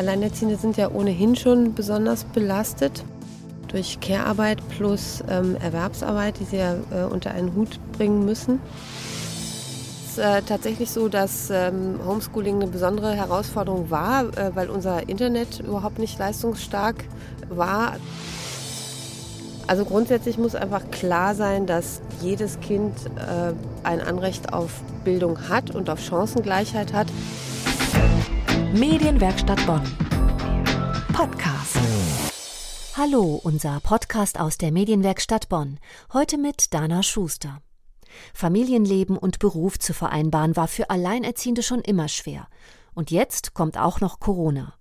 Alleinerziehende sind ja ohnehin schon besonders belastet durch Care-Arbeit plus ähm, Erwerbsarbeit, die sie ja äh, unter einen Hut bringen müssen. Es ist äh, tatsächlich so, dass ähm, Homeschooling eine besondere Herausforderung war, äh, weil unser Internet überhaupt nicht leistungsstark war. Also grundsätzlich muss einfach klar sein, dass jedes Kind äh, ein Anrecht auf Bildung hat und auf Chancengleichheit hat. Medienwerkstatt Bonn. Podcast. Hallo, unser Podcast aus der Medienwerkstatt Bonn. Heute mit Dana Schuster. Familienleben und Beruf zu vereinbaren war für Alleinerziehende schon immer schwer. Und jetzt kommt auch noch Corona.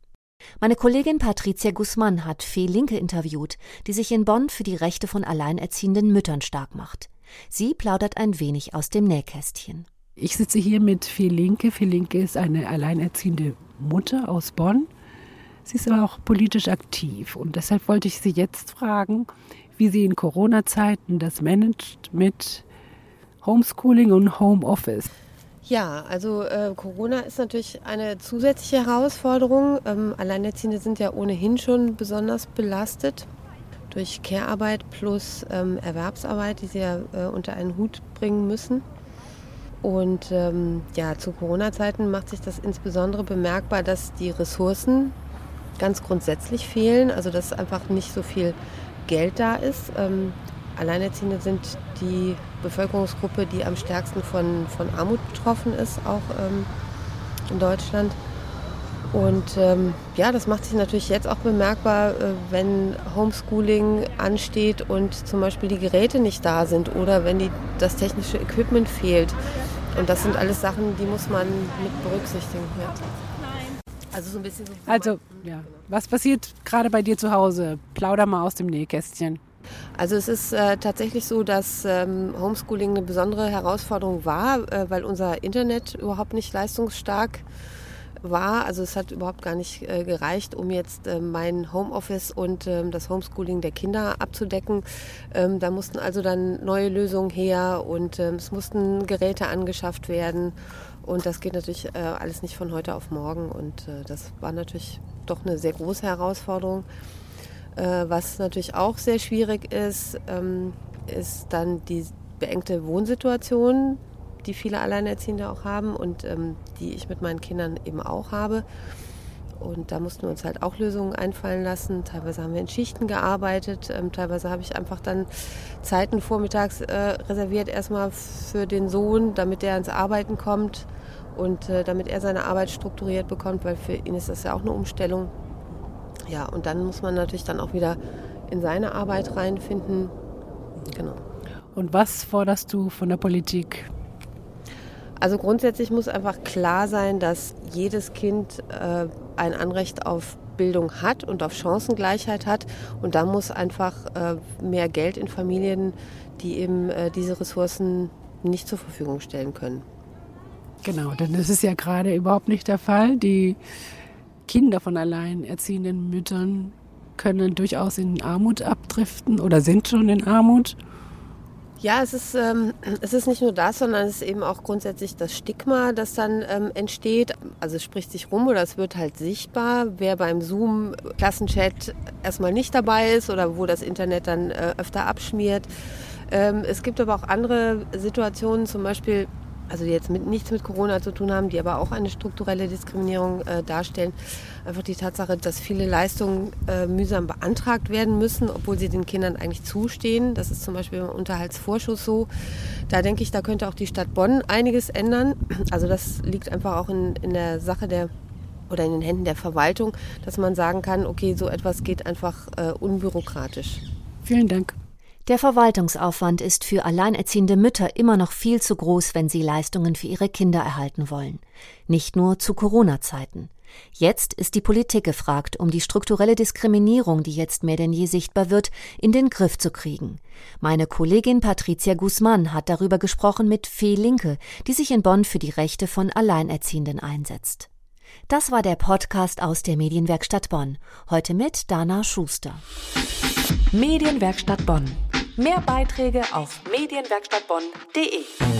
Meine Kollegin Patricia Guzman hat Fee Linke interviewt, die sich in Bonn für die Rechte von alleinerziehenden Müttern stark macht. Sie plaudert ein wenig aus dem Nähkästchen. Ich sitze hier mit Fee Linke. Fee Linke ist eine alleinerziehende Mutter aus Bonn. Sie ist aber auch politisch aktiv und deshalb wollte ich Sie jetzt fragen, wie sie in Corona-Zeiten das managt mit Homeschooling und Homeoffice. Ja, also äh, Corona ist natürlich eine zusätzliche Herausforderung. Ähm, Alleinerziehende sind ja ohnehin schon besonders belastet durch Care-Arbeit plus ähm, Erwerbsarbeit, die sie ja äh, unter einen Hut bringen müssen. Und ähm, ja, zu Corona-Zeiten macht sich das insbesondere bemerkbar, dass die Ressourcen ganz grundsätzlich fehlen, also dass einfach nicht so viel Geld da ist. Ähm, Alleinerziehende sind die Bevölkerungsgruppe, die am stärksten von, von Armut betroffen ist, auch ähm, in Deutschland. Und ähm, ja, das macht sich natürlich jetzt auch bemerkbar, äh, wenn Homeschooling ansteht und zum Beispiel die Geräte nicht da sind oder wenn die, das technische Equipment fehlt. Und das sind alles Sachen, die muss man mit berücksichtigen. Ja. Also so ein bisschen so. Also, ja. Was passiert gerade bei dir zu Hause? Plauder mal aus dem Nähkästchen. Also es ist äh, tatsächlich so, dass ähm, Homeschooling eine besondere Herausforderung war, äh, weil unser Internet überhaupt nicht leistungsstark war. Also es hat überhaupt gar nicht äh, gereicht, um jetzt äh, mein Homeoffice und ähm, das Homeschooling der Kinder abzudecken. Ähm, da mussten also dann neue Lösungen her und ähm, es mussten Geräte angeschafft werden. Und das geht natürlich äh, alles nicht von heute auf morgen. Und äh, das war natürlich doch eine sehr große Herausforderung. Äh, was natürlich auch sehr schwierig ist, ähm, ist dann die beengte Wohnsituation die viele Alleinerziehende auch haben und ähm, die ich mit meinen Kindern eben auch habe. Und da mussten wir uns halt auch Lösungen einfallen lassen. Teilweise haben wir in Schichten gearbeitet, ähm, teilweise habe ich einfach dann Zeiten vormittags äh, reserviert, erstmal für den Sohn, damit er ins Arbeiten kommt und äh, damit er seine Arbeit strukturiert bekommt, weil für ihn ist das ja auch eine Umstellung. Ja, und dann muss man natürlich dann auch wieder in seine Arbeit reinfinden. Genau. Und was forderst du von der Politik? Also grundsätzlich muss einfach klar sein, dass jedes Kind äh, ein Anrecht auf Bildung hat und auf Chancengleichheit hat. Und da muss einfach äh, mehr Geld in Familien, die eben äh, diese Ressourcen nicht zur Verfügung stellen können. Genau, denn das ist ja gerade überhaupt nicht der Fall. Die Kinder von alleinerziehenden Müttern können durchaus in Armut abdriften oder sind schon in Armut. Ja, es ist, ähm, es ist nicht nur das, sondern es ist eben auch grundsätzlich das Stigma, das dann ähm, entsteht. Also es spricht sich rum oder es wird halt sichtbar, wer beim Zoom-Klassenchat erstmal nicht dabei ist oder wo das Internet dann äh, öfter abschmiert. Ähm, es gibt aber auch andere Situationen, zum Beispiel also die jetzt mit, nichts mit Corona zu tun haben, die aber auch eine strukturelle Diskriminierung äh, darstellen. Einfach die Tatsache, dass viele Leistungen äh, mühsam beantragt werden müssen, obwohl sie den Kindern eigentlich zustehen. Das ist zum Beispiel im Unterhaltsvorschuss so. Da denke ich, da könnte auch die Stadt Bonn einiges ändern. Also das liegt einfach auch in, in der Sache der oder in den Händen der Verwaltung, dass man sagen kann, okay, so etwas geht einfach äh, unbürokratisch. Vielen Dank. Der Verwaltungsaufwand ist für alleinerziehende Mütter immer noch viel zu groß, wenn sie Leistungen für ihre Kinder erhalten wollen. Nicht nur zu Corona-Zeiten. Jetzt ist die Politik gefragt, um die strukturelle Diskriminierung, die jetzt mehr denn je sichtbar wird, in den Griff zu kriegen. Meine Kollegin Patricia Guzman hat darüber gesprochen mit Fee Linke, die sich in Bonn für die Rechte von Alleinerziehenden einsetzt. Das war der Podcast aus der Medienwerkstatt Bonn. Heute mit Dana Schuster. Medienwerkstatt Bonn. Mehr Beiträge auf medienwerkstattbonn.de.